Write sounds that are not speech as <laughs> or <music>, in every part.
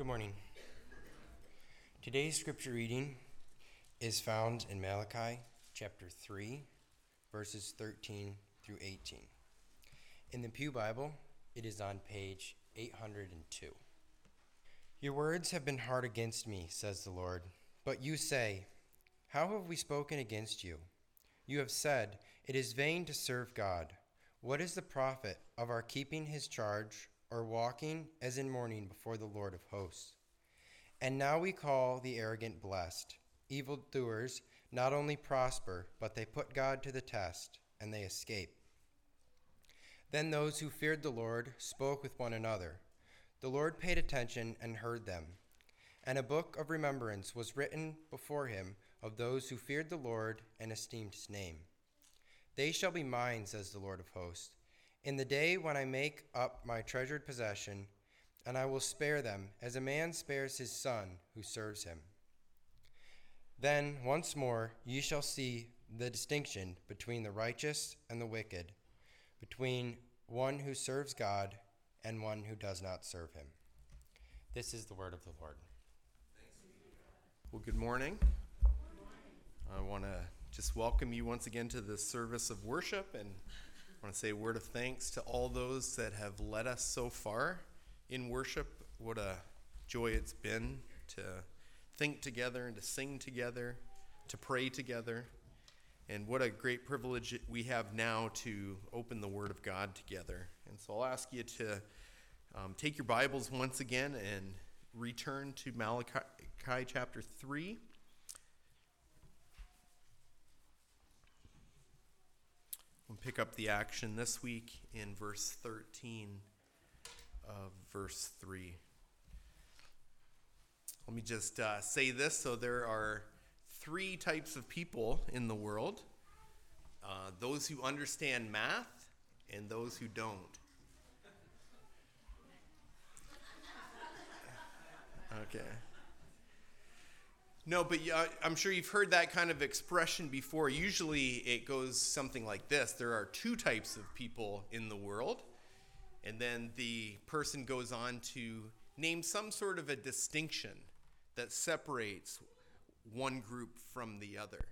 Good morning. Today's scripture reading is found in Malachi chapter 3, verses 13 through 18. In the Pew Bible, it is on page 802. Your words have been hard against me, says the Lord. But you say, How have we spoken against you? You have said, It is vain to serve God. What is the profit of our keeping his charge or walking as in mourning before the Lord of hosts? And now we call the arrogant blessed. Evildoers not only prosper, but they put God to the test, and they escape. Then those who feared the Lord spoke with one another. The Lord paid attention and heard them. And a book of remembrance was written before him of those who feared the Lord and esteemed his name. They shall be mine, says the Lord of hosts, in the day when I make up my treasured possession, and I will spare them as a man spares his son who serves him. Then once more ye shall see the distinction between the righteous and the wicked, between one who serves God and one who does not serve him. This is the word of the Lord. Well, good morning. I want to just welcome you once again to this service of worship and I want to say a word of thanks to all those that have led us so far in worship. What a joy it's been to think together and to sing together, to pray together. And what a great privilege we have now to open the Word of God together. And so I'll ask you to um, take your Bibles once again and return to Malachi chapter 3. We'll pick up the action this week in verse 13 of verse 3. Let me just uh, say this so there are three types of people in the world uh, those who understand math and those who don't. <laughs> Okay. No, but I'm sure you've heard that kind of expression before. Usually it goes something like this There are two types of people in the world, and then the person goes on to name some sort of a distinction that separates one group from the other.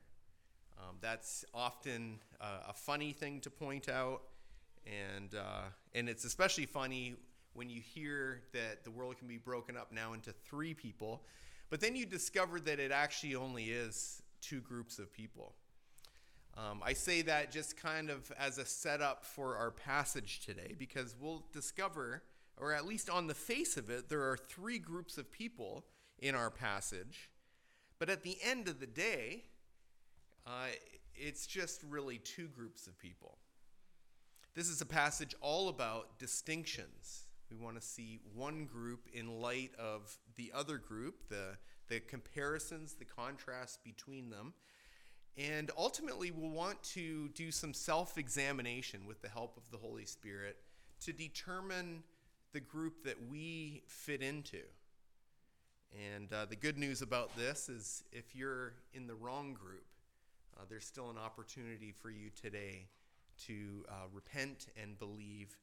Um, that's often uh, a funny thing to point out, and, uh, and it's especially funny when you hear that the world can be broken up now into three people, but then you discover that it actually only is two groups of people. Um, I say that just kind of as a setup for our passage today because we'll discover, or at least on the face of it, there are three groups of people in our passage. But at the end of the day, uh, it's just really two groups of people. This is a passage all about distinctions. We want to see one group in light of the other group, the, the comparisons, the contrast between them. And ultimately, we'll want to do some self examination with the help of the Holy Spirit to determine the group that we fit into. And uh, the good news about this is if you're in the wrong group, uh, there's still an opportunity for you today to uh, repent and believe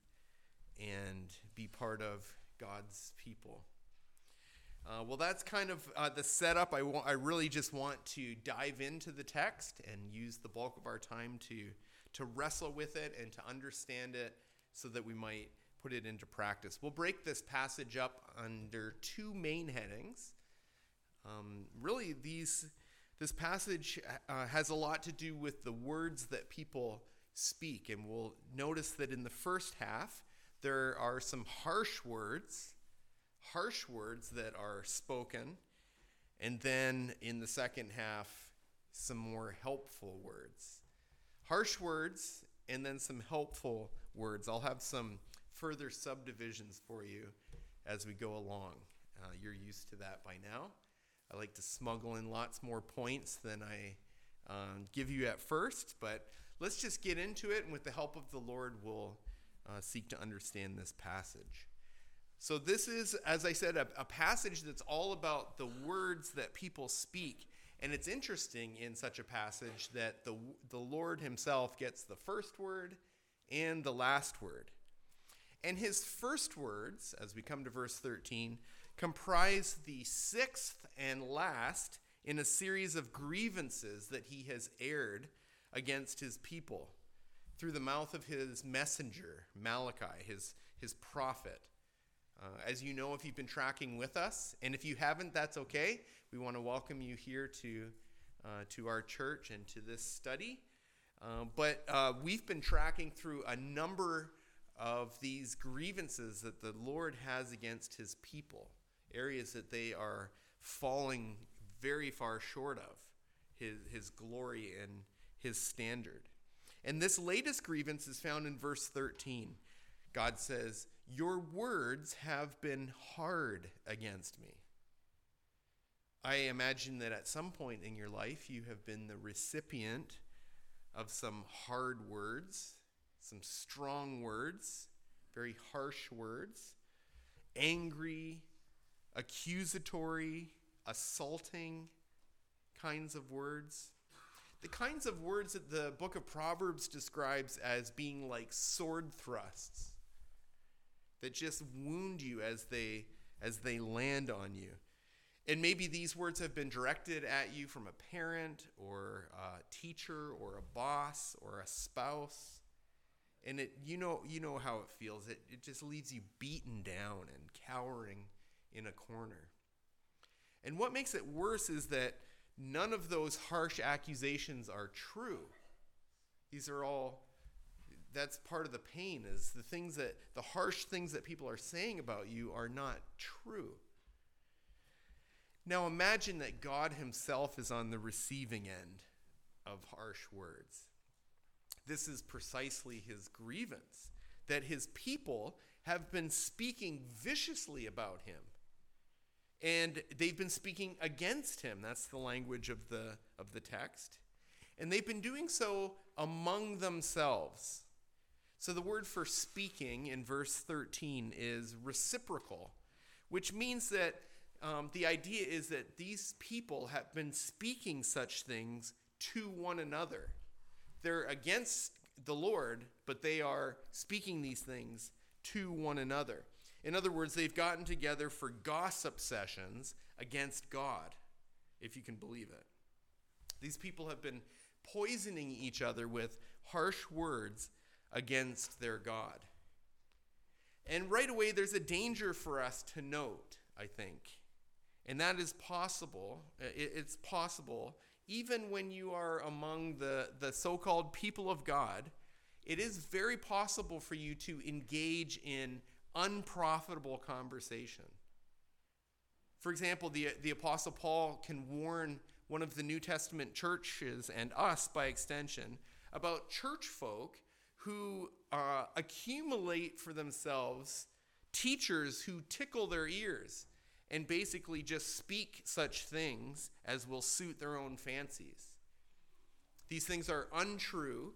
and be part of God's people. Uh, well, that's kind of uh, the setup. I, I really just want to dive into the text and use the bulk of our time to, to wrestle with it and to understand it so that we might put it into practice. We'll break this passage up under two main headings. Um, really, these, this passage uh, has a lot to do with the words that people speak. And we'll notice that in the first half, there are some harsh words, harsh words that are spoken. And then in the second half, some more helpful words. Harsh words and then some helpful words. I'll have some further subdivisions for you as we go along. Uh, you're used to that by now. I like to smuggle in lots more points than I um, give you at first, but let's just get into it, and with the help of the Lord, we'll uh, seek to understand this passage. So, this is, as I said, a, a passage that's all about the words that people speak. And it's interesting in such a passage that the, the Lord Himself gets the first word and the last word. And His first words, as we come to verse 13, comprise the sixth and last in a series of grievances that he has aired against his people through the mouth of his messenger, Malachi, his, his prophet. Uh, as you know, if you've been tracking with us, and if you haven't, that's okay. We want to welcome you here to, uh, to our church and to this study. Uh, but uh, we've been tracking through a number of these grievances that the Lord has against his people, areas that they are falling very far short of his, his glory and his standard. And this latest grievance is found in verse 13. God says, Your words have been hard against me. I imagine that at some point in your life you have been the recipient of some hard words, some strong words, very harsh words, angry, accusatory, assaulting kinds of words. The kinds of words that the book of Proverbs describes as being like sword thrusts that just wound you as they as they land on you. And maybe these words have been directed at you from a parent or a teacher or a boss or a spouse. And it you know you know how it feels. It it just leaves you beaten down and cowering in a corner. And what makes it worse is that none of those harsh accusations are true. These are all that's part of the pain is the things that the harsh things that people are saying about you are not true. Now imagine that God himself is on the receiving end of harsh words. This is precisely his grievance that his people have been speaking viciously about him and they've been speaking against him. That's the language of the, of the text. And they've been doing so among themselves. So the word for speaking in verse 13 is reciprocal, which means that um, the idea is that these people have been speaking such things to one another. They're against the Lord, but they are speaking these things to one another. In other words, they've gotten together for gossip sessions against God, if you can believe it. These people have been poisoning each other with harsh words against their God. And right away, there's a danger for us to note, I think. And that is possible. Uh, it's possible, even when you are among the, the so called people of God, it is very possible for you to engage in unprofitable conversation. For example, the, the Apostle Paul can warn one of the New Testament churches and us by extension about church folk who uh, accumulate for themselves teachers who tickle their ears and basically just speak such things as will suit their own fancies. These things are untrue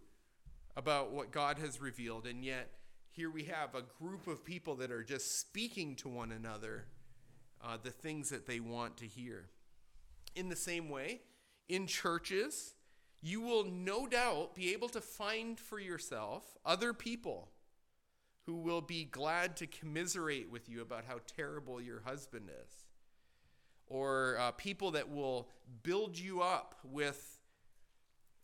about what God has revealed, and yet here we have a group of people that are just speaking to one another uh, the things that they want to hear. In the same way, in churches, you will no doubt be able to find for yourself other people who will be glad to commiserate with you about how terrible your husband is. Or uh, people that will build you up with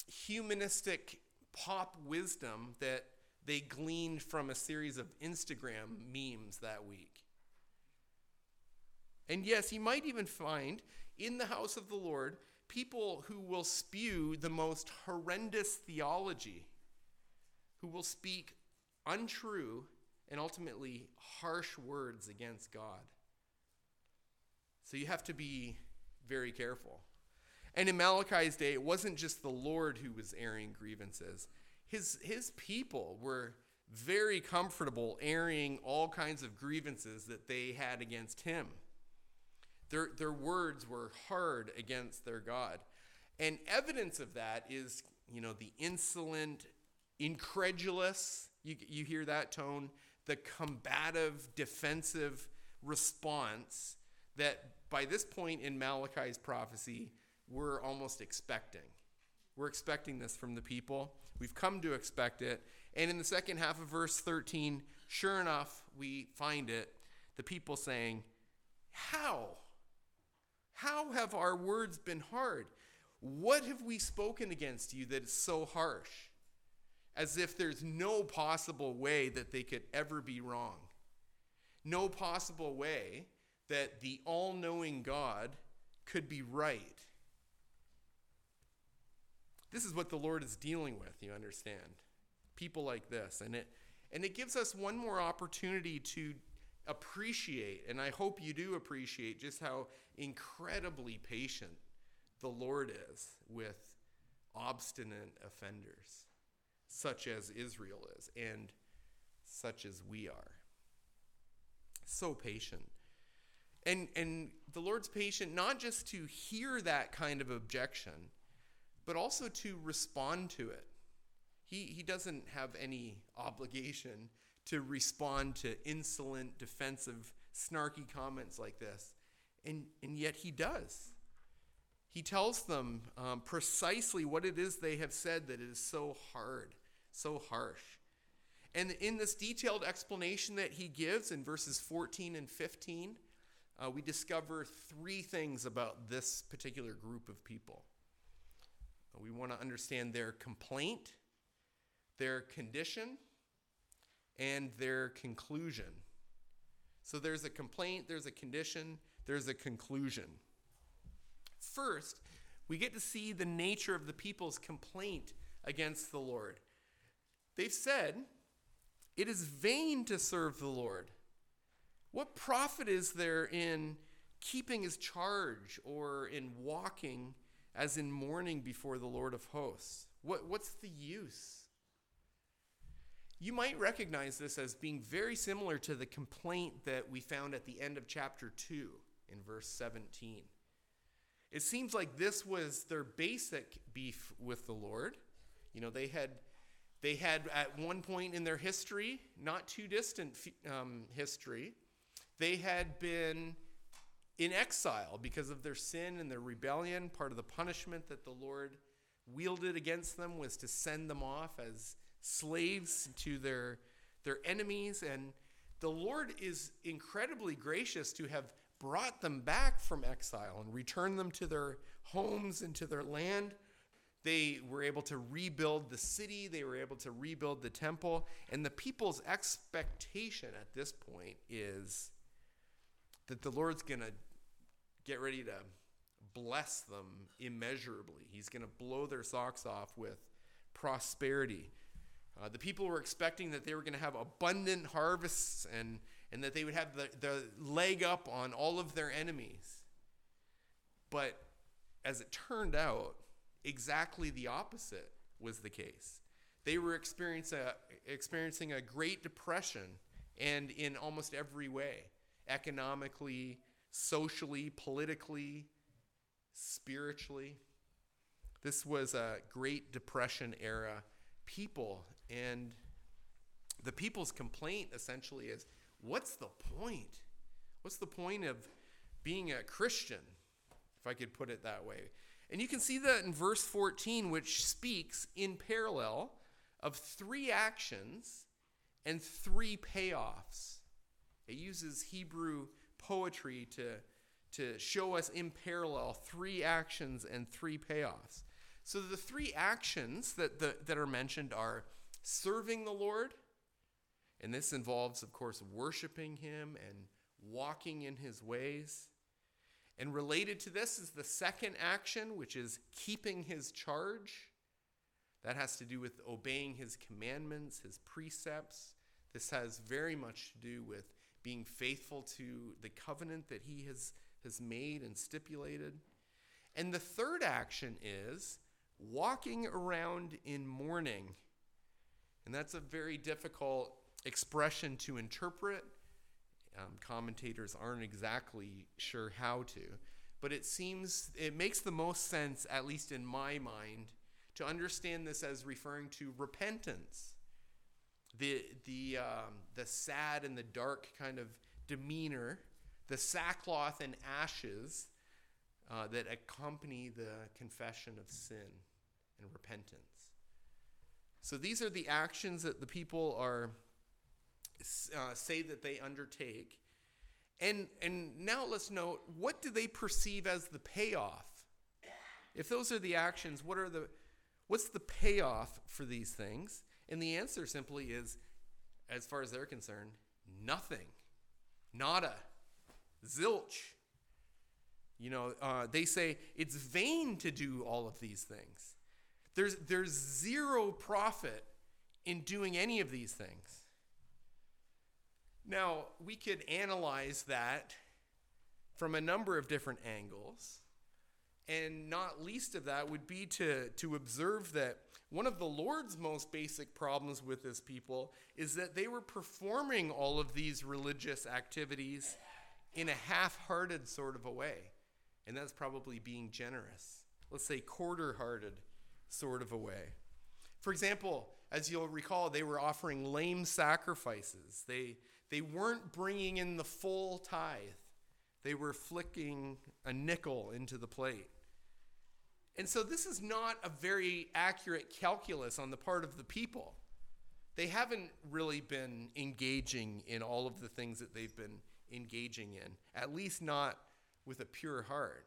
humanistic pop wisdom that they gleaned from a series of Instagram memes that week. And yes, you might even find in the house of the Lord people who will spew the most horrendous theology, who will speak untrue and ultimately harsh words against God. So you have to be very careful. And in Malachi's day, it wasn't just the Lord who was airing grievances, his, his people were very comfortable airing all kinds of grievances that they had against him. Their, their words were hard against their God. And evidence of that is, you know, the insolent, incredulous, you, you hear that tone, the combative, defensive response that by this point in Malachi's prophecy, we're almost expecting. We're expecting this from the people. We've come to expect it. And in the second half of verse 13, sure enough, we find it the people saying, how How have our words been hard? What have we spoken against you that is so harsh? As if there's no possible way that they could ever be wrong. No possible way that the all knowing God could be right. This is what the Lord is dealing with, you understand. People like this. And it, and it gives us one more opportunity to appreciate, and I hope you do appreciate, just how incredibly patient the Lord is with obstinate offenders, such as Israel is, and such as we are. So patient. And, and the Lord's patient not just to hear that kind of objection, but also to respond to it. He, he doesn't have any obligation to respond to insolent, defensive, snarky comments like this. And, and yet he does. He tells them um, precisely what it is they have said that is so hard, so harsh. And in this detailed explanation that he gives in verses 14 and 15, uh, we discover three things about this particular group of people. We want to understand their complaint, their condition, and their conclusion. So there's a complaint, there's a condition, there's a conclusion. First, we get to see the nature of the people's complaint against the Lord. They've said, It is vain to serve the Lord. What profit is there in keeping his charge or in walking as in mourning before the Lord of hosts? What, what's the use? You might recognize this as being very similar to the complaint that we found at the end of chapter 2 in verse 17. It seems like this was their basic beef with the Lord. You know, they had they had at one point in their history, not too distant um, history, they had been in exile because of their sin and their rebellion. Part of the punishment that the Lord wielded against them was to send them off as slaves to their, their enemies. And the Lord is incredibly gracious to have brought them back from exile and returned them to their homes and to their land. They were able to rebuild the city, they were able to rebuild the temple. And the people's expectation at this point is that the Lord's going to get ready to bless them immeasurably. He's going to blow their socks off with prosperity. Uh, the people were expecting that they were going to have abundant harvests and, and that they would have the, the leg up on all of their enemies. But as it turned out, exactly the opposite was the case. They were a, experiencing a great depression, and in almost every way economically, socially, politically, spiritually. This was a Great Depression era people and the people's complaint essentially is what's the point? What's the point of being a Christian, if I could put it that way? And you can see that in verse 14, which speaks in parallel of three actions and three payoffs. It uses Hebrew poetry to, to show us in parallel three actions and three payoffs. So the three actions that, the, that are mentioned are serving the Lord. And this involves, of course, worshiping Him and walking in His ways. And related to this is the second action, which is keeping His charge. That has to do with obeying His commandments, His precepts. This has very much to do with being faithful to the covenant that He has, has made and stipulated. And the third action is walking around in mourning and that's a very difficult expression to interpret. Um, commentators aren't exactly sure how to. But it seems, it makes the most sense, at least in my mind, to understand this as referring to repentance. The, the, um, the sad and the dark kind of demeanor, the sackcloth and ashes uh, that accompany the confession of sin and repentance. So these are the actions that the people are uh, say that they undertake. And, and now let's note what do they perceive as the payoff? If those are the actions, what are the, what's the payoff for these things? And the answer simply is, as far as they're concerned, nothing. Nada. Zilch. You know, uh, they say it's vain to do all of these things. There's, there's zero profit in doing any of these things. Now, we could analyze that from a number of different angles. And not least of that would be to, to observe that one of the Lord's most basic problems with his people is that they were performing all of these religious activities in a half hearted sort of a way. And that's probably being generous. Let's say quarter hearted sort of a way. For example, as you'll recall, they were offering lame sacrifices. They, they weren't bringing in the full tithe, they were flicking a nickel into the plate. And so this is not a very accurate calculus on the part of the people. They haven't really been engaging in all of the things that they've been engaging in, at least not with a pure heart.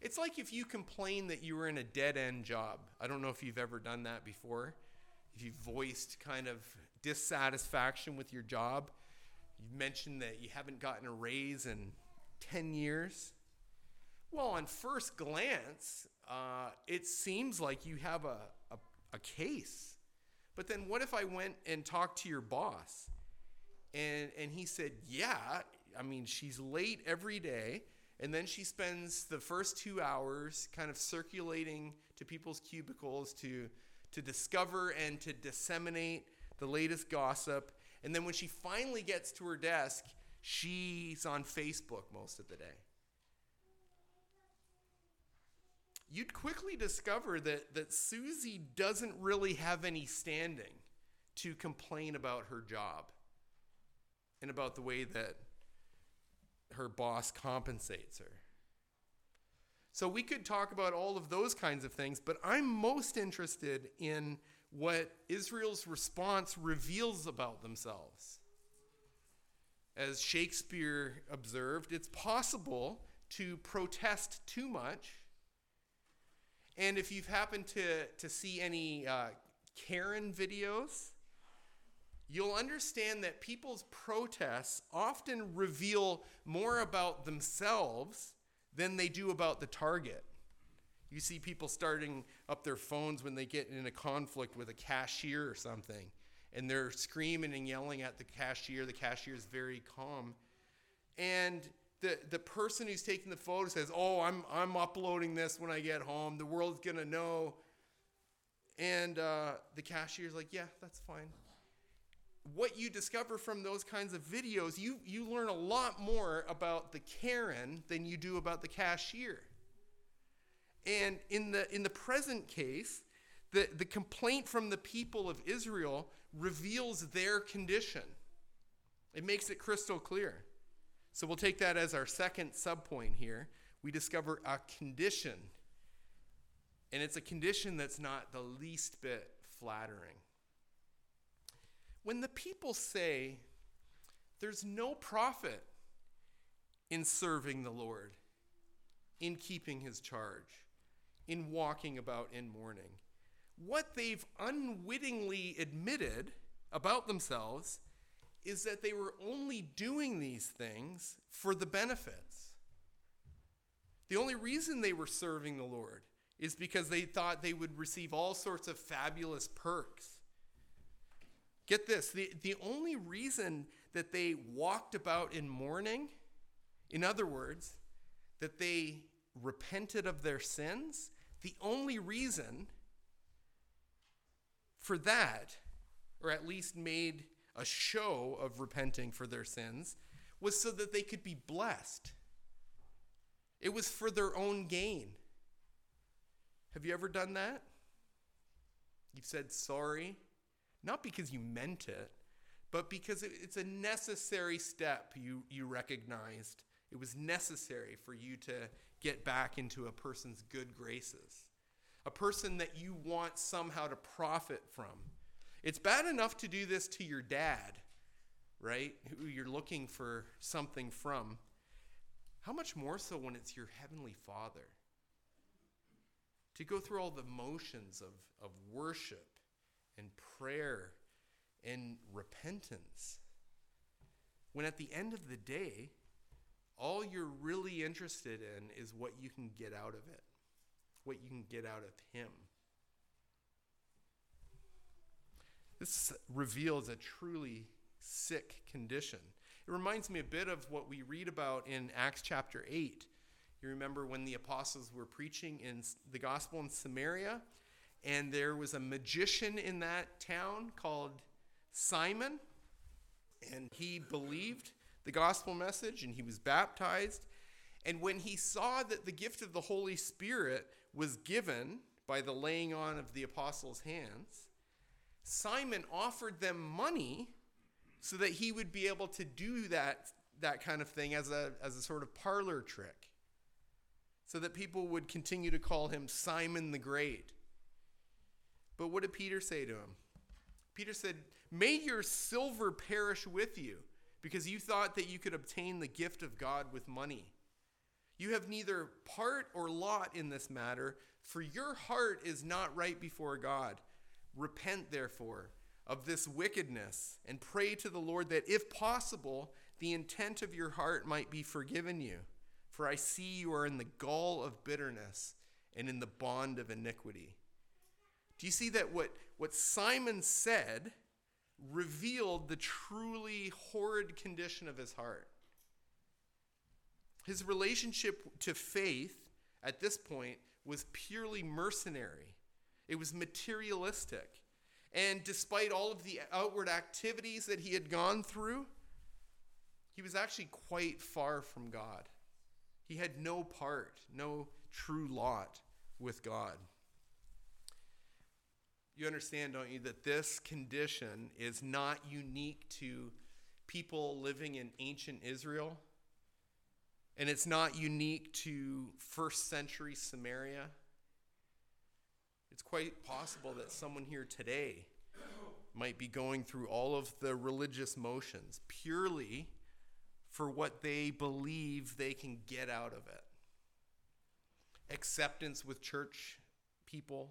It's like if you complain that you were in a dead end job. I don't know if you've ever done that before. If you've voiced kind of dissatisfaction with your job, you've mentioned that you haven't gotten a raise in 10 years. Well, on first glance, uh, it seems like you have a, a, a case. But then what if I went and talked to your boss and, and he said, Yeah, I mean, she's late every day. And then she spends the first two hours kind of circulating to people's cubicles to, to discover and to disseminate the latest gossip. And then when she finally gets to her desk, she's on Facebook most of the day. You'd quickly discover that, that Susie doesn't really have any standing to complain about her job and about the way that her boss compensates her. So we could talk about all of those kinds of things, but I'm most interested in what Israel's response reveals about themselves. As Shakespeare observed, it's possible to protest too much. And if you've happened to, to see any uh, Karen videos, you'll understand that people's protests often reveal more about themselves than they do about the target. You see people starting up their phones when they get in a conflict with a cashier or something, and they're screaming and yelling at the cashier. The cashier is very calm. And the, the person who's taking the photo says, Oh, I'm, I'm uploading this when I get home. The world's going to know. And uh, the cashier's like, Yeah, that's fine what you discover from those kinds of videos, you, you learn a lot more about the Karen than you do about the cashier. And in the, in the present case, the, the complaint from the people of Israel reveals their condition. It makes it crystal clear. So we'll take that as our second subpoint here. We discover a condition, and it's a condition that's not the least bit flattering. When the people say there's no profit in serving the Lord, in keeping his charge, in walking about in mourning, what they've unwittingly admitted about themselves is that they were only doing these things for the benefits. The only reason they were serving the Lord is because they thought they would receive all sorts of fabulous perks Get this the, the only reason that they walked about in mourning, in other words, that they repented of their sins, the only reason for that, or at least made a show of repenting for their sins, was so that they could be blessed. It was for their own gain. Have you ever done that? You've said sorry not because you meant it, but because it's a necessary step you, you recognized. It was necessary for you to get back into a person's good graces, a person that you want somehow to profit from. It's bad enough to do this to your dad, right? Who you're looking for something from. How much more so when it's your Heavenly Father? To go through all the motions of, of worship and prayer and repentance. When at the end of the day, all you're really interested in is what you can get out of it, what you can get out of Him. This reveals a truly sick condition. It reminds me a bit of what we read about in Acts chapter 8. You remember when the apostles were preaching in the gospel in Samaria, and there was a magician in that town called Simon, and he believed the gospel message and he was baptized. And when he saw that the gift of the Holy Spirit was given by the laying on of the apostles' hands, Simon offered them money so that he would be able to do that, that kind of thing as a, as a sort of parlor trick, so that people would continue to call him Simon the Great. But what did Peter say to him? Peter said, May your silver perish with you, because you thought that you could obtain the gift of God with money. You have neither part or lot in this matter, for your heart is not right before God. Repent, therefore, of this wickedness, and pray to the Lord that, if possible, the intent of your heart might be forgiven you. For I see you are in the gall of bitterness and in the bond of iniquity. Do you see that what, what Simon said revealed the truly horrid condition of his heart? His relationship to faith at this point was purely mercenary. It was materialistic. And despite all of the outward activities that he had gone through, he was actually quite far from God. He had no part, no true lot with God. You understand, don't you, that this condition is not unique to people living in ancient Israel? And it's not unique to first century Samaria? It's quite possible that someone here today might be going through all of the religious motions purely for what they believe they can get out of it. Acceptance with church people,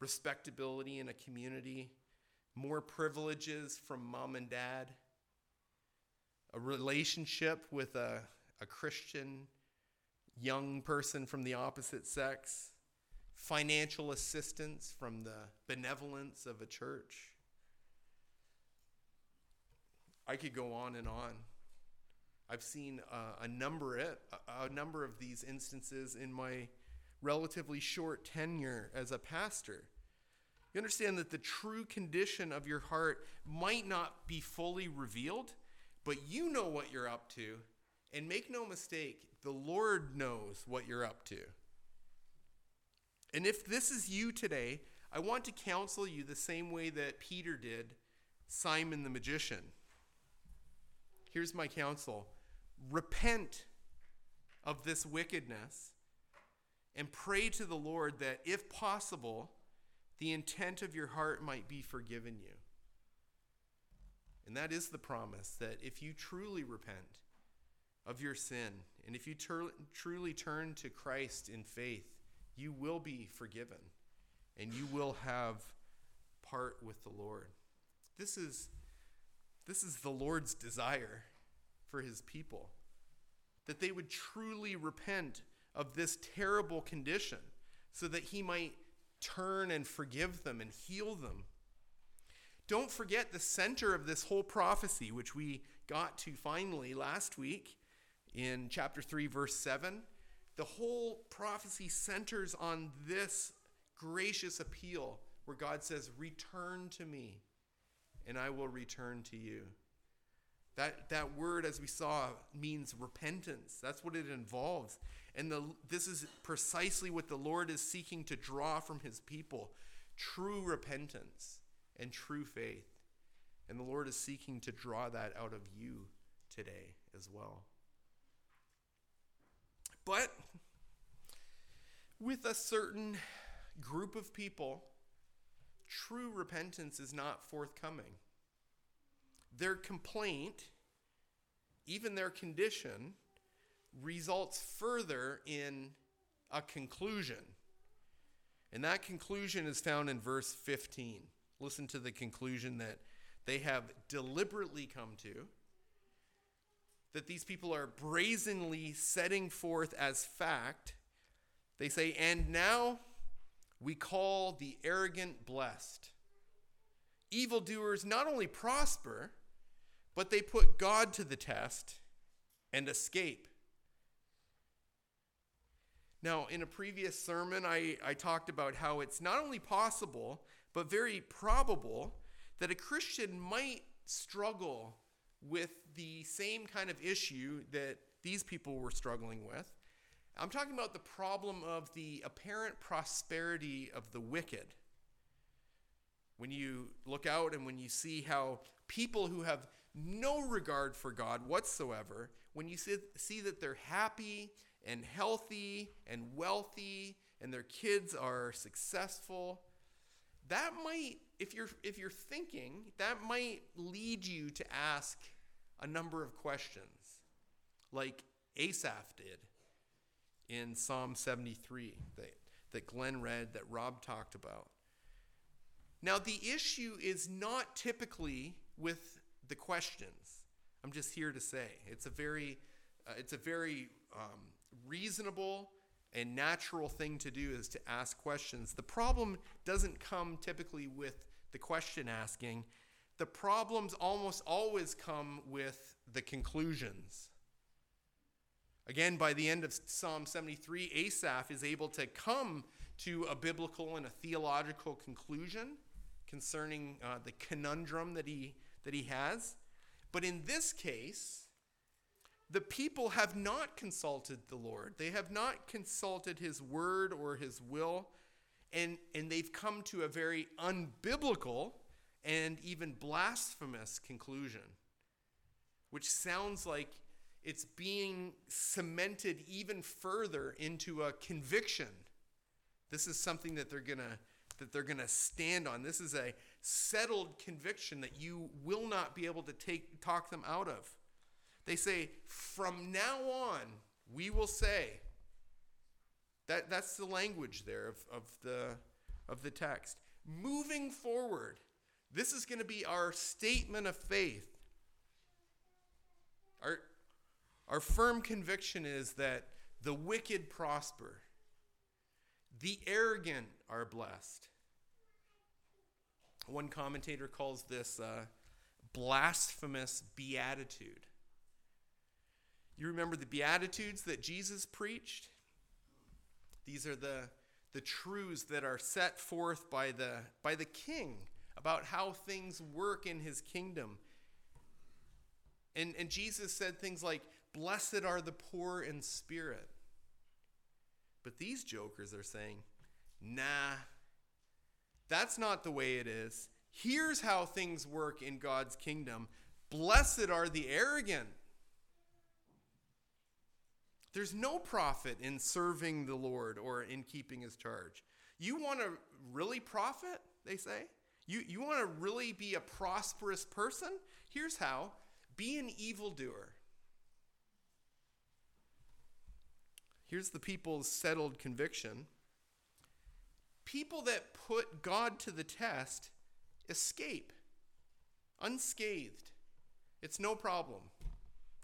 respectability in a community, more privileges from mom and dad, a relationship with a, a Christian young person from the opposite sex financial assistance from the benevolence of a church. I could go on and on. I've seen uh, a number a, a number of these instances in my relatively short tenure as a pastor. You understand that the true condition of your heart might not be fully revealed, but you know what you're up to. And make no mistake, the Lord knows what you're up to. And if this is you today, I want to counsel you the same way that Peter did Simon the magician. Here's my counsel repent of this wickedness and pray to the Lord that, if possible, the intent of your heart might be forgiven you. And that is the promise that if you truly repent of your sin and if you tur- truly turn to Christ in faith, you will be forgiven and you will have part with the Lord. This is, this is the Lord's desire for his people that they would truly repent of this terrible condition so that he might turn and forgive them and heal them. Don't forget the center of this whole prophecy, which we got to finally last week in chapter 3, verse 7 the whole prophecy centers on this gracious appeal where God says, Return to me, and I will return to you. That, that word, as we saw, means repentance. That's what it involves. And the, this is precisely what the Lord is seeking to draw from his people true repentance and true faith. And the Lord is seeking to draw that out of you today as well. But with a certain group of people, true repentance is not forthcoming. their complaint, even their condition, results further in a conclusion. And that conclusion is found in verse 15. Listen to the conclusion that they have deliberately come to. That these people are brazenly setting forth as fact. They say, And now we call the arrogant blessed. Evildoers not only prosper, but they put God to the test and escape. Now, in a previous sermon, I, I talked about how it's not only possible, but very probable that a Christian might struggle with the same kind of issue that these people were struggling with. I'm talking about the problem of the apparent prosperity of the wicked. When you look out and when you see how people who have no regard for God whatsoever, when you see, that they're happy and healthy and wealthy and their kids are successful, that might if you're if you're thinking, that might lead you to ask a number of questions like Asaph did in Psalm 73 that, that Glenn read, that Rob talked about. Now, the issue is not typically with the questions. I'm just here to say it's a very, uh, it's a very um, reasonable and natural thing to do is to ask questions. The problem doesn't come typically with the question asking. The problems almost always come with the conclusions. Again, by the end of Psalm 73, Asaph is able to come to a biblical and a theological conclusion concerning uh, the conundrum that he, that he has. But in this case, the people have not consulted the Lord. They have not consulted his word or his will, and, and they've come to a very unbiblical and even blasphemous conclusion, which sounds like it's being cemented even further into a conviction. This is something that they're gonna that they're gonna stand on. This is a settled conviction that you will not be able to take talk them out of. They say, from now on, we will say. That, that's the language there of, of, the, of the text. Moving forward, this is going to be our statement of faith. Our, our firm conviction is that the wicked prosper, the arrogant are blessed. One commentator calls this uh, blasphemous beatitude. You remember the Beatitudes that Jesus preached? These are the, the truths that are set forth by the, by the king about how things work in his kingdom. And, and Jesus said things like, Blessed are the poor in spirit. But these jokers are saying, Nah, that's not the way it is. Here's how things work in God's kingdom. Blessed are the arrogant. There's no profit in serving the Lord or in keeping his charge. You want to really profit, they say? You, you want to really be a prosperous person? Here's how be an evildoer. Here's the people's settled conviction people that put God to the test escape unscathed. It's no problem.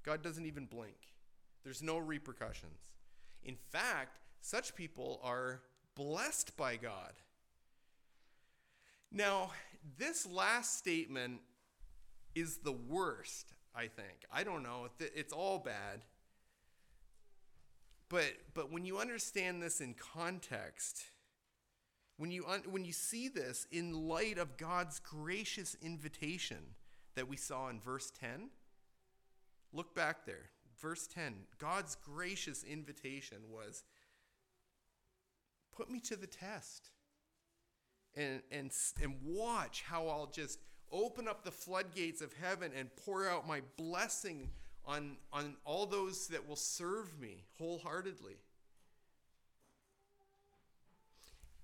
God doesn't even blink. There's no repercussions. In fact, such people are blessed by God. Now, this last statement is the worst, I think. I don't know, it's all bad. But but when you understand this in context, when you un- when you see this in light of God's gracious invitation that we saw in verse 10, look back there verse 10, God's gracious invitation was put me to the test and, and, and watch how I'll just open up the floodgates of heaven and pour out my blessing on, on all those that will serve me wholeheartedly.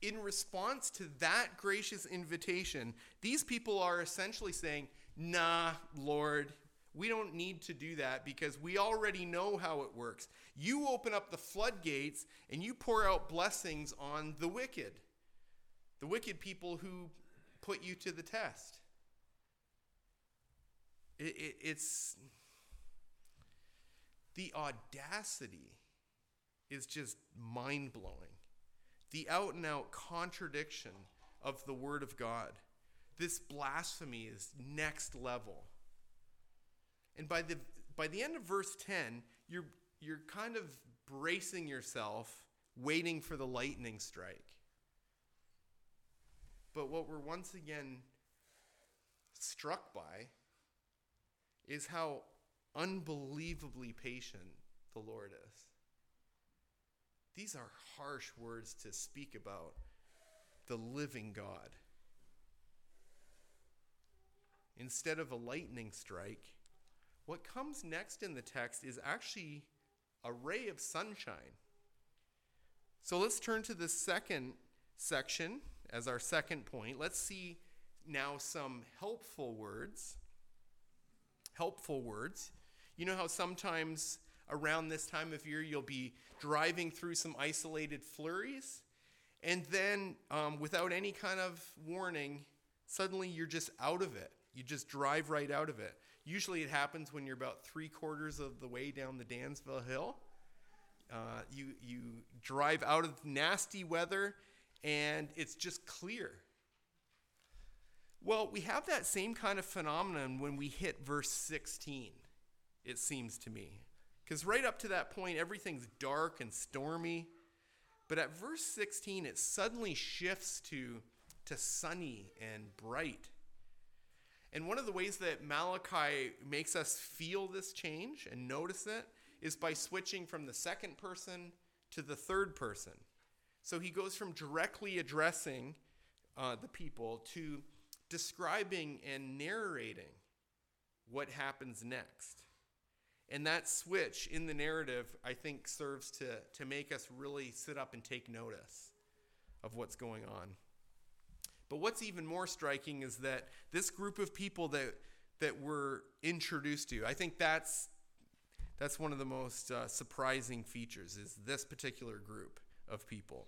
In response to that gracious invitation, these people are essentially saying, Nah, Lord, we don't need to do that because we already know how it works. You open up the floodgates and you pour out blessings on the wicked, the wicked people who put you to the test. It, it, it's the audacity is just mind blowing. The out and out contradiction of the Word of God. This blasphemy is next level. And by the, by the end of verse 10, you're, you're kind of bracing yourself, waiting for the lightning strike. But what we're once again struck by is how unbelievably patient the Lord is. These are harsh words to speak about the living God. Instead of a lightning strike, what comes next in the text is actually a ray of sunshine. So let's turn to the second section as our second point. Let's see now some helpful words. Helpful words. You know how sometimes around this time of year you'll be driving through some isolated flurries, and then um, without any kind of warning, suddenly you're just out of it. You just drive right out of it. Usually it happens when you're about three quarters of the way down the Dansville Hill. Uh, you, you drive out of nasty weather and it's just clear. Well, we have that same kind of phenomenon when we hit verse 16, it seems to me. Because right up to that point, everything's dark and stormy. But at verse 16, it suddenly shifts to, to sunny and bright. And one of the ways that Malachi makes us feel this change and notice it is by switching from the second person to the third person. So he goes from directly addressing uh, the people to describing and narrating what happens next. And that switch in the narrative, I think, serves to, to make us really sit up and take notice of what's going on. But what's even more striking is that this group of people that that we're introduced to, I think that's that's one of the most uh, surprising features is this particular group of people.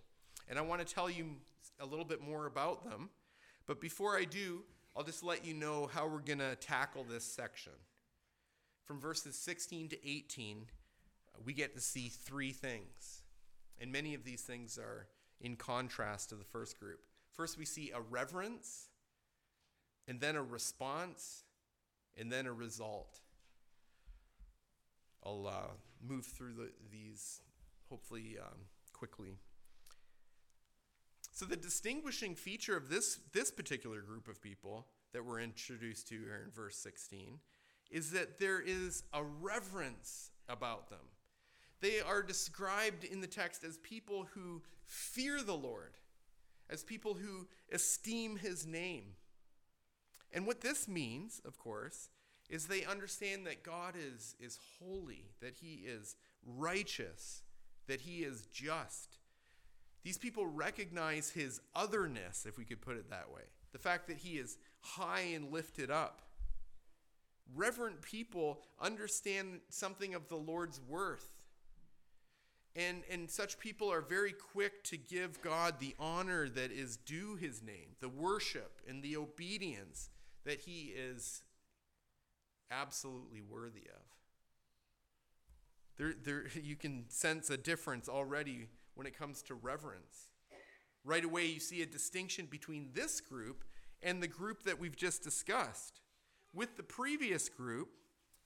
And I want to tell you a little bit more about them. But before I do, I'll just let you know how we're going to tackle this section. From verses 16 to 18, we get to see three things. And many of these things are in contrast to the first group. First, we see a reverence, and then a response, and then a result. I'll uh, move through the, these hopefully um, quickly. So, the distinguishing feature of this, this particular group of people that we're introduced to here in verse 16 is that there is a reverence about them. They are described in the text as people who fear the Lord as people who esteem his name. And what this means, of course, is they understand that God is, is holy, that he is righteous, that he is just. These people recognize his otherness, if we could put it that way. The fact that he is high and lifted up. Reverent people understand something of the Lord's worth and, and such people are very quick to give God the honor that is due his name, the worship and the obedience that he is absolutely worthy of. There, there, <laughs> you can sense a difference already when it comes to reverence. Right away, you see a distinction between this group and the group that we've just discussed. With the previous group,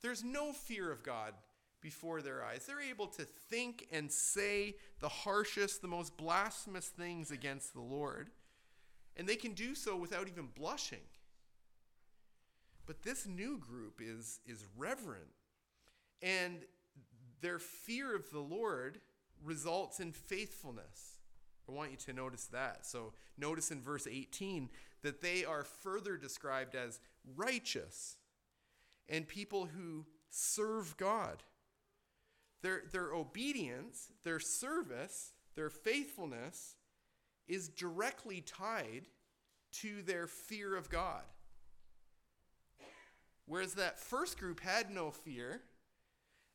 there's no fear of God before their eyes. They're able to think and say the harshest, the most blasphemous things against the Lord. And they can do so without even blushing. But this new group is, is reverent. And their fear of the Lord results in faithfulness. I want you to notice that. So, notice in verse 18 that they are further described as righteous and people who serve God. Their, their obedience, their service, their faithfulness is directly tied to their fear of God. Whereas that first group had no fear,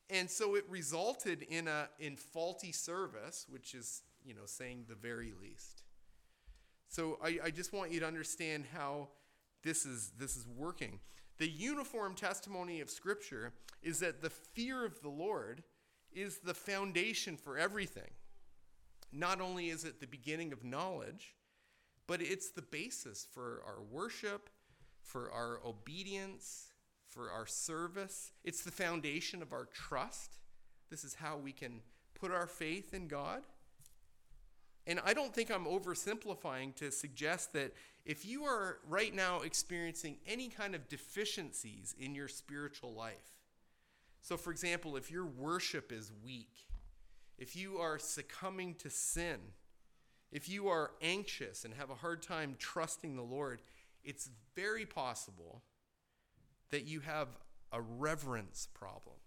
and so it resulted in a in faulty service, which is, you know, saying the very least. So I, I just want you to understand how this is this is working. The uniform testimony of Scripture is that the fear of the Lord is the foundation for everything. Not only is it the beginning of knowledge, but it's the basis for our worship, for our obedience, for our service. It's the foundation of our trust. This is how we can put our faith in God. And I don't think I'm oversimplifying to suggest that if you are right now experiencing any kind of deficiencies in your spiritual life, so for example, if your worship is weak, if you are succumbing to sin, if you are anxious and have a hard time trusting the Lord, it's very possible that you have a reverence problem.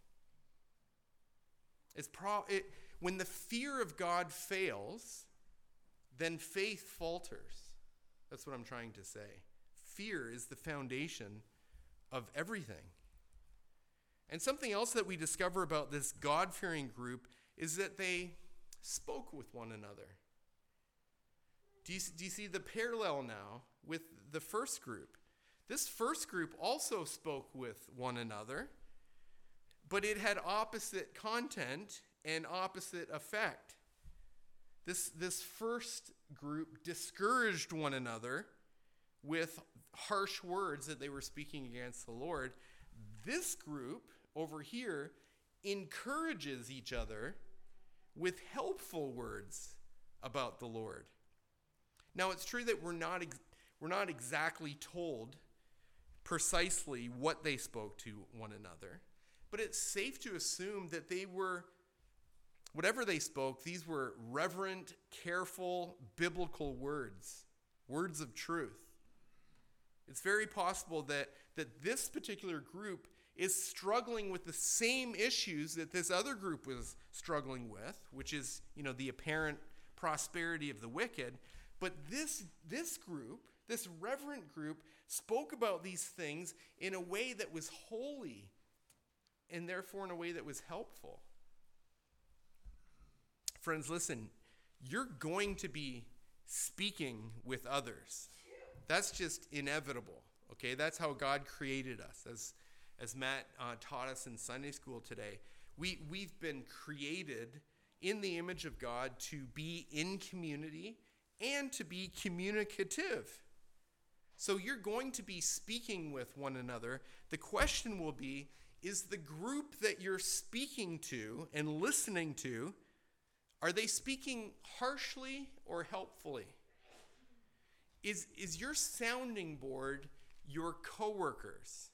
It's pro- it, when the fear of God fails, then faith falters. That's what I'm trying to say. Fear is the foundation of everything. And something else that we discover about this God fearing group is that they spoke with one another. Do you, do you see the parallel now with the first group? This first group also spoke with one another, but it had opposite content and opposite effect. This, this first group discouraged one another with harsh words that they were speaking against the Lord. This group over here encourages each other with helpful words about the Lord. Now, it's true that we're not, ex- we're not exactly told precisely what they spoke to one another, but it's safe to assume that they were Whatever they spoke, these were reverent, careful, biblical words, words of truth. It's very possible that, that this particular group is struggling with the same issues that this other group was struggling with, which is, you know, the apparent prosperity of the wicked. But this, this group, this reverent group, spoke about these things in a way that was holy and therefore in a way that was helpful. Friends, listen, you're going to be speaking with others. That's just inevitable. Okay, that's how God created us. As, as Matt uh, taught us in Sunday school today, we, we've been created in the image of God to be in community and to be communicative. So you're going to be speaking with one another. The question will be is the group that you're speaking to and listening to are they speaking harshly or helpfully? Is, is your sounding board your coworkers,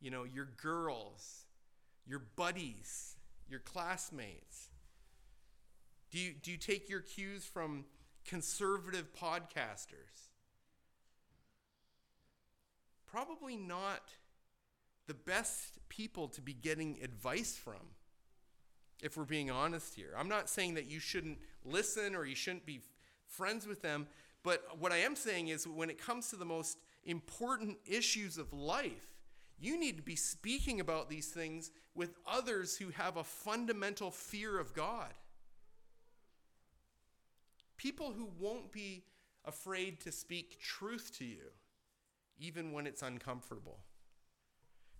you know, your girls, your buddies, your classmates? Do you, do you take your cues from conservative podcasters? Probably not the best people to be getting advice from if we're being honest here. I'm not saying that you shouldn't listen or you shouldn't be friends with them, but what I am saying is when it comes to the most important issues of life, you need to be speaking about these things with others who have a fundamental fear of God. People who won't be afraid to speak truth to you, even when it's uncomfortable.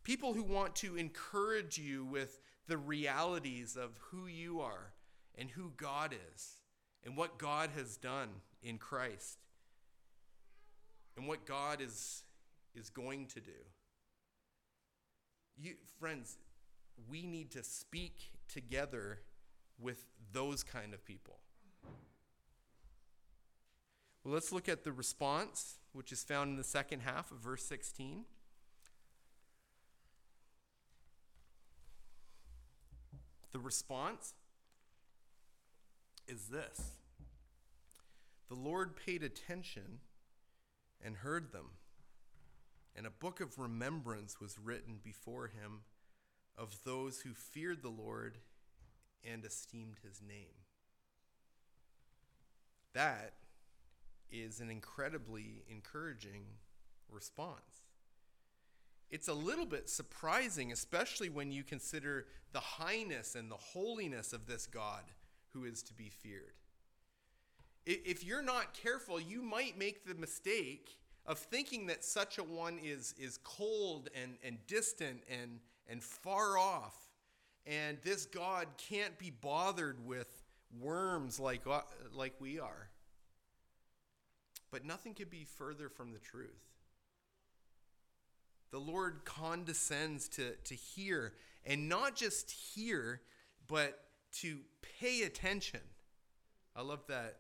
People who want to encourage you with the realities of who you are and who God is and what God has done in Christ and what God is, is going to do. You, friends, we need to speak together with those kind of people. Well, let's look at the response, which is found in the second half of verse 16. The response is this The Lord paid attention and heard them, and a book of remembrance was written before him of those who feared the Lord and esteemed his name. That is an incredibly encouraging response. it's a little bit surprising, especially when you consider the highness and the holiness of this God who is to be feared. If you're not careful, you might make the mistake of thinking that such a one is, is cold and, and distant and, and far off. And this God can't be bothered with worms like, uh, like we are. But nothing could be further from the truth. The Lord condescends to, to hear, and not just hear, but to pay attention. I love that,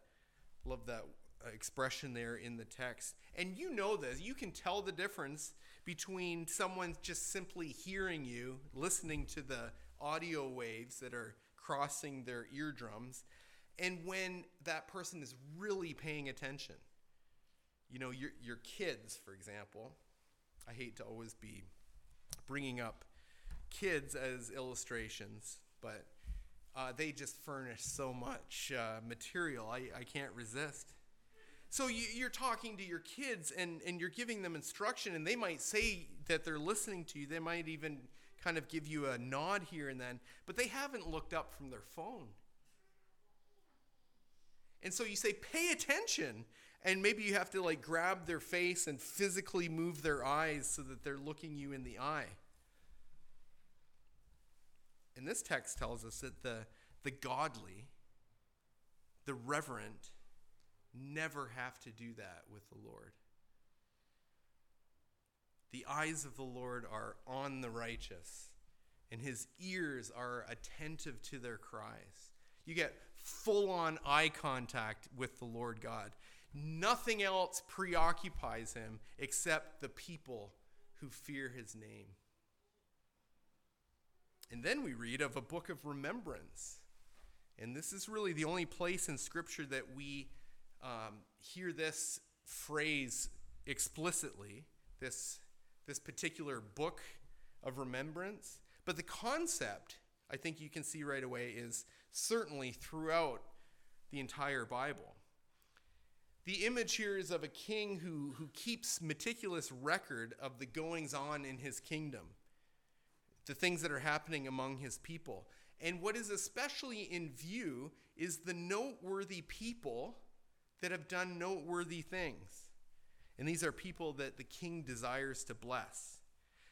love that expression there in the text. And you know this. You can tell the difference between someone just simply hearing you, listening to the audio waves that are crossing their eardrums, and when that person is really paying attention. You know, your, your kids, for example, I hate to always be bringing up kids as illustrations, but uh, they just furnish so much uh, material. I, I can't resist. So you, are talking to your kids and, and you're giving them instruction, and they might say that they're listening to you. They might even kind of give you a nod here and then, but they haven't looked up from their phone. And so you say, pay attention and maybe you have to like grab their face and physically move their eyes so that they're looking you in the eye. And this text tells us that the, the godly, the reverent, never have to do that with the Lord. The eyes of the Lord are on the righteous, and his ears are attentive to their cries. You get full on eye contact with the Lord God. Nothing else preoccupies him except the people who fear his name. And then we read of a book of remembrance. And this is really the only place in Scripture that we um, hear this phrase explicitly, this, this particular book of remembrance. But the concept, I think you can see right away, is certainly throughout the entire Bible. The image here is of a king who, who keeps meticulous record of the goings on in his kingdom, the things that are happening among his people. And what is especially in view is the noteworthy people that have done noteworthy things. And these are people that the king desires to bless.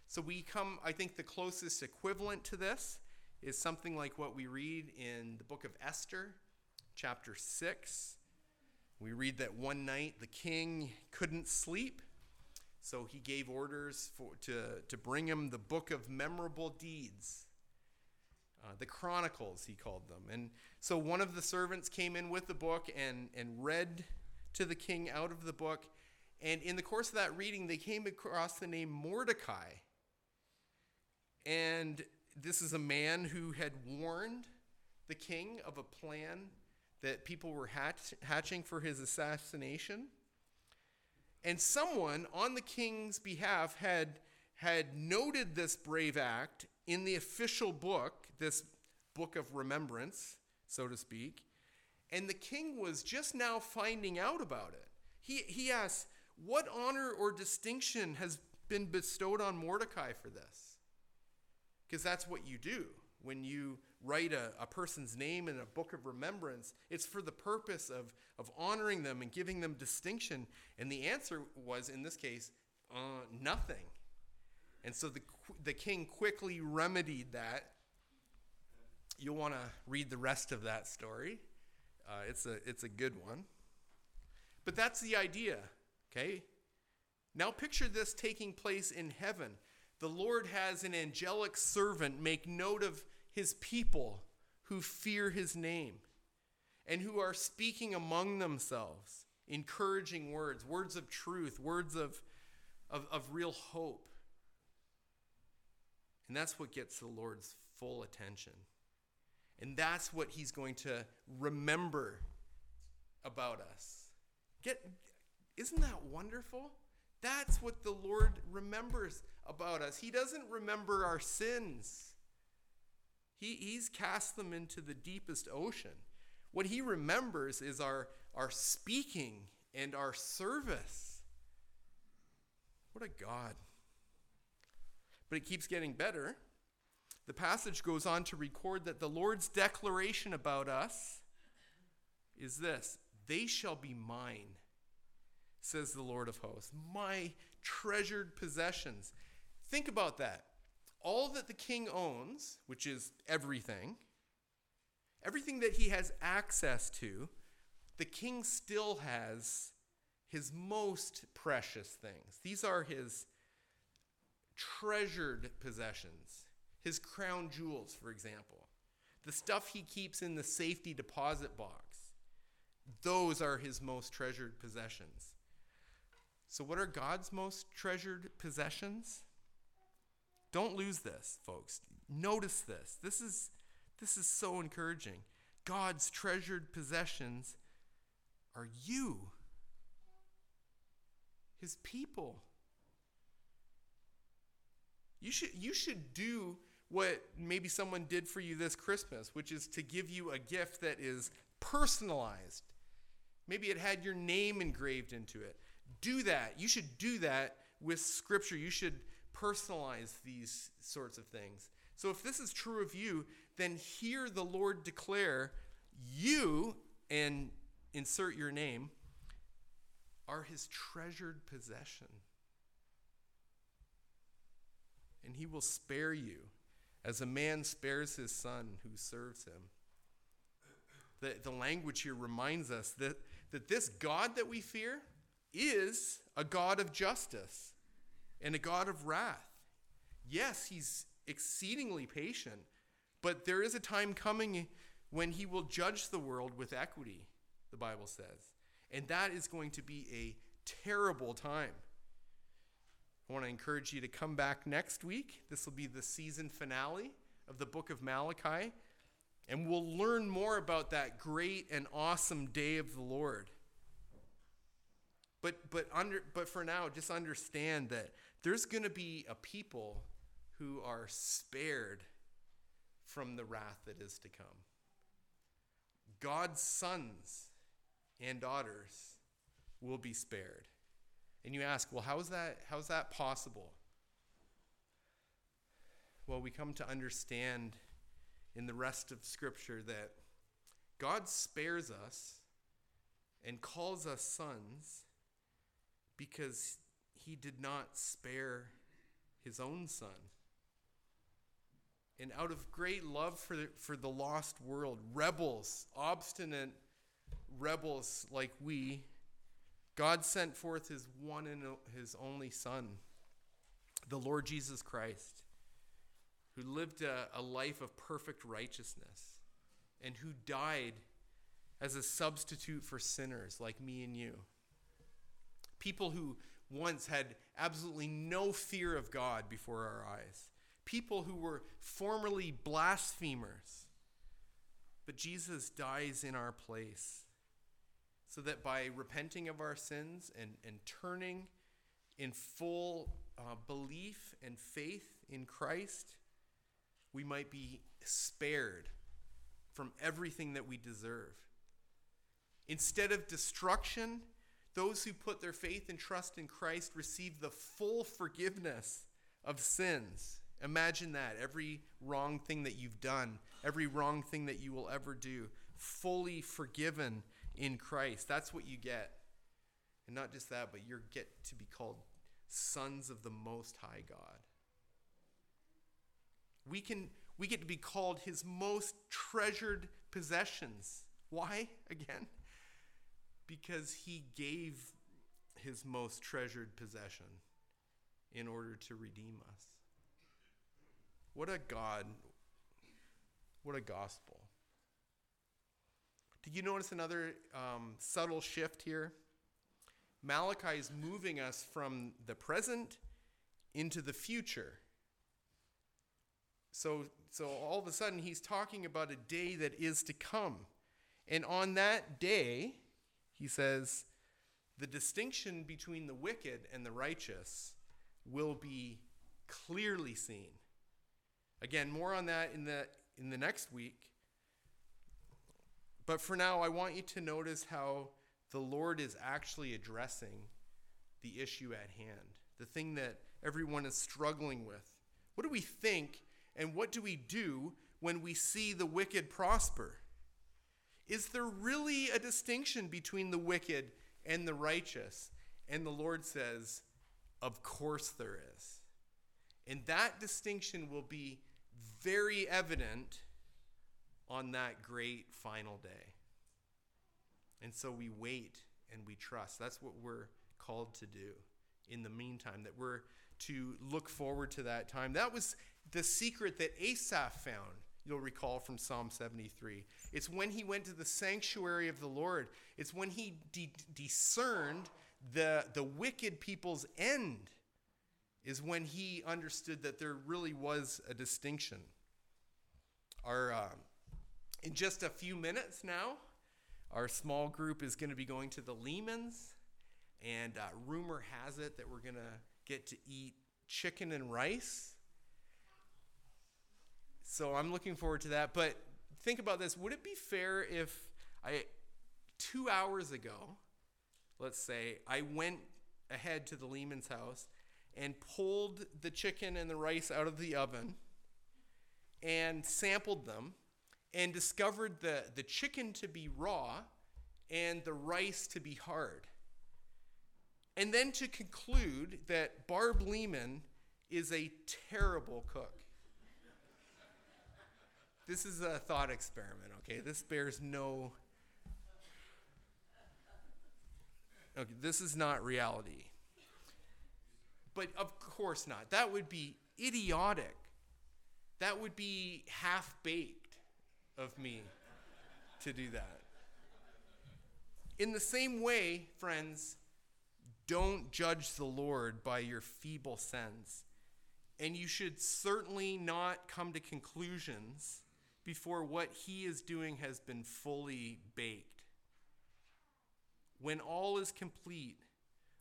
So we come, I think the closest equivalent to this is something like what we read in the book of Esther, chapter 6 we read that one night the king couldn't sleep, so he gave orders for, to, to bring him the book of memorable deeds. Uh, the Chronicles, he called them. And so one of the servants came in with the book and, and read to the king out of the book. And in the course of that reading, they came across the name Mordecai. And this is a man who had warned the king of a plan that people were hatch, hatching for his assassination. And someone on the king's behalf had, had noted this brave act in the official book, this book of remembrance, so to speak. And the king was just now finding out about it. He, he asked, What honor or distinction has been bestowed on Mordecai for this? Because that's what you do when you write a, a person's name in a book of remembrance, it's for the purpose of, of honoring them and giving them distinction. And the answer was, in this case, uh, nothing. And so the, the king quickly remedied that. You'll want to read the rest of that story. Uh, it's, a, it's a good one. But that's the idea, okay? Now picture this taking place in heaven. The Lord has an angelic servant make note of his people who fear his name and who are speaking among themselves encouraging words, words of truth, words of, of, of real hope. And that's what gets the Lord's full attention. And that's what he's going to remember about us. Get isn't that wonderful? That's what the Lord remembers about us. He doesn't remember our sins. He, he's cast them into the deepest ocean. What he remembers is our, our speaking and our service. What a God. But it keeps getting better. The passage goes on to record that the Lord's declaration about us is this They shall be mine, says the Lord of hosts, my treasured possessions. Think about that. All that the king owns, which is everything, everything that he has access to, the king still has his most precious things. These are his treasured possessions, his crown jewels, for example, the stuff he keeps in the safety deposit box. Those are his most treasured possessions. So, what are God's most treasured possessions? Don't lose this, folks. Notice this. This is, this is so encouraging. God's treasured possessions are you, his people. You should, you should do what maybe someone did for you this Christmas, which is to give you a gift that is personalized. Maybe it had your name engraved into it. Do that. You should do that with Scripture. You should personalize these sorts of things. So if this is true of you, then hear the Lord declare, you, and insert your name, are his treasured possession. And he will spare you as a man spares his son who serves him. The, the language here reminds us that, that this God that we fear is a God of justice and a God of wrath. Yes, he's exceedingly patient, but there is a time coming when he will judge the world with equity, the Bible says. And that is going to be a terrible time. I want to encourage you to come back next week. This will be the season finale of the book of Malachi. And we'll learn more about that great and awesome day of the Lord. But, but, under, but for now, just understand that there's going to be a people who are spared from the wrath that is to come. God's sons and daughters will be spared. And you ask, well, how is that, how is that possible? Well, we come to understand in the rest of Scripture that God spares us and calls us sons because he did not spare his own son. And out of great love for the, for the lost world, rebels, obstinate rebels like we, God sent forth his one and his only Son, the Lord Jesus Christ, who lived a, a life of perfect righteousness and who died as a substitute for sinners like me and you. People who once had absolutely no fear of God before our eyes. People who were formerly blasphemers. But Jesus dies in our place so that by repenting of our sins and, and turning in full uh, belief and faith in Christ, we might be spared from everything that we deserve. Instead of destruction, those who put their faith and trust in Christ receive the full forgiveness of sins. Imagine that. Every wrong thing that you've done, every wrong thing that you will ever do, fully forgiven in Christ. That's what you get. And not just that, but you get to be called sons of the Most High God. We, can, we get to be called his most treasured possessions. Why, <laughs> again? because he gave his most treasured possession in order to redeem us. What a God, what a gospel. Did you notice another um, subtle shift here? Malachi is moving us from the present into the future. So, so all of a sudden, he's talking about a day that is to come. And on that day, he says, the distinction between the wicked and the righteous will be clearly seen. Again, more on that in the, in the next week. But for now, I want you to notice how the Lord is actually addressing the issue at hand, the thing that everyone is struggling with What do we think and what do we do when we see the wicked prosper? Is there really a distinction between the wicked and the righteous? And the Lord says, Of course there is. And that distinction will be very evident on that great final day. And so we wait and we trust. That's what we're called to do in the meantime, that we're to look forward to that time. That was the secret that Asaph found, you'll recall from Psalm 73. It's when he went to the sanctuary of the Lord, it's when he de- discerned the, the wicked people's end, is when he understood that there really was a distinction. Our, uh, in just a few minutes now, our small group is going to be going to the Lehmans, and uh, rumor has it that we're going to get to eat chicken and rice. So I'm looking forward to that. But think about this would it be fair if I, two hours ago, let's say, I went ahead to the Lehman's house and pulled the chicken and the rice out of the oven and sampled them and discovered the, the chicken to be raw and the rice to be hard. And then to conclude that Barb Lehman is a terrible cook. This is a thought experiment, okay? This bears no. Okay, this is not reality. But of course not. That would be idiotic. That would be half baked of me to do that. In the same way, friends, don't judge the Lord by your feeble sense. And you should certainly not come to conclusions before what he is doing has been fully baked. When all is complete,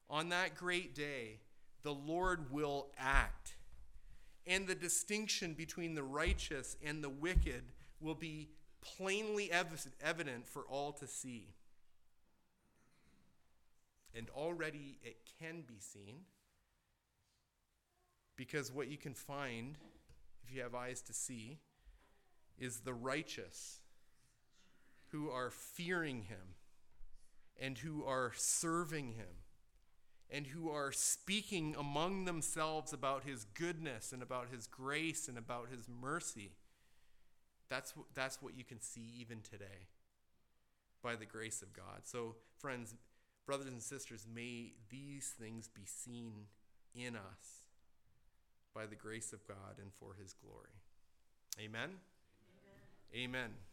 on that great day, the Lord will act. And the distinction between the righteous and the wicked will be plainly ev- evident for all to see. And already it can be seen because what you can find, if you have eyes to see, is the righteous who are fearing him and who are serving him and who are speaking among themselves about his goodness and about his grace and about his mercy. That's, that's what you can see even today by the grace of God. So, friends, brothers and sisters, may these things be seen in us by the grace of God and for his glory. Amen. Amen.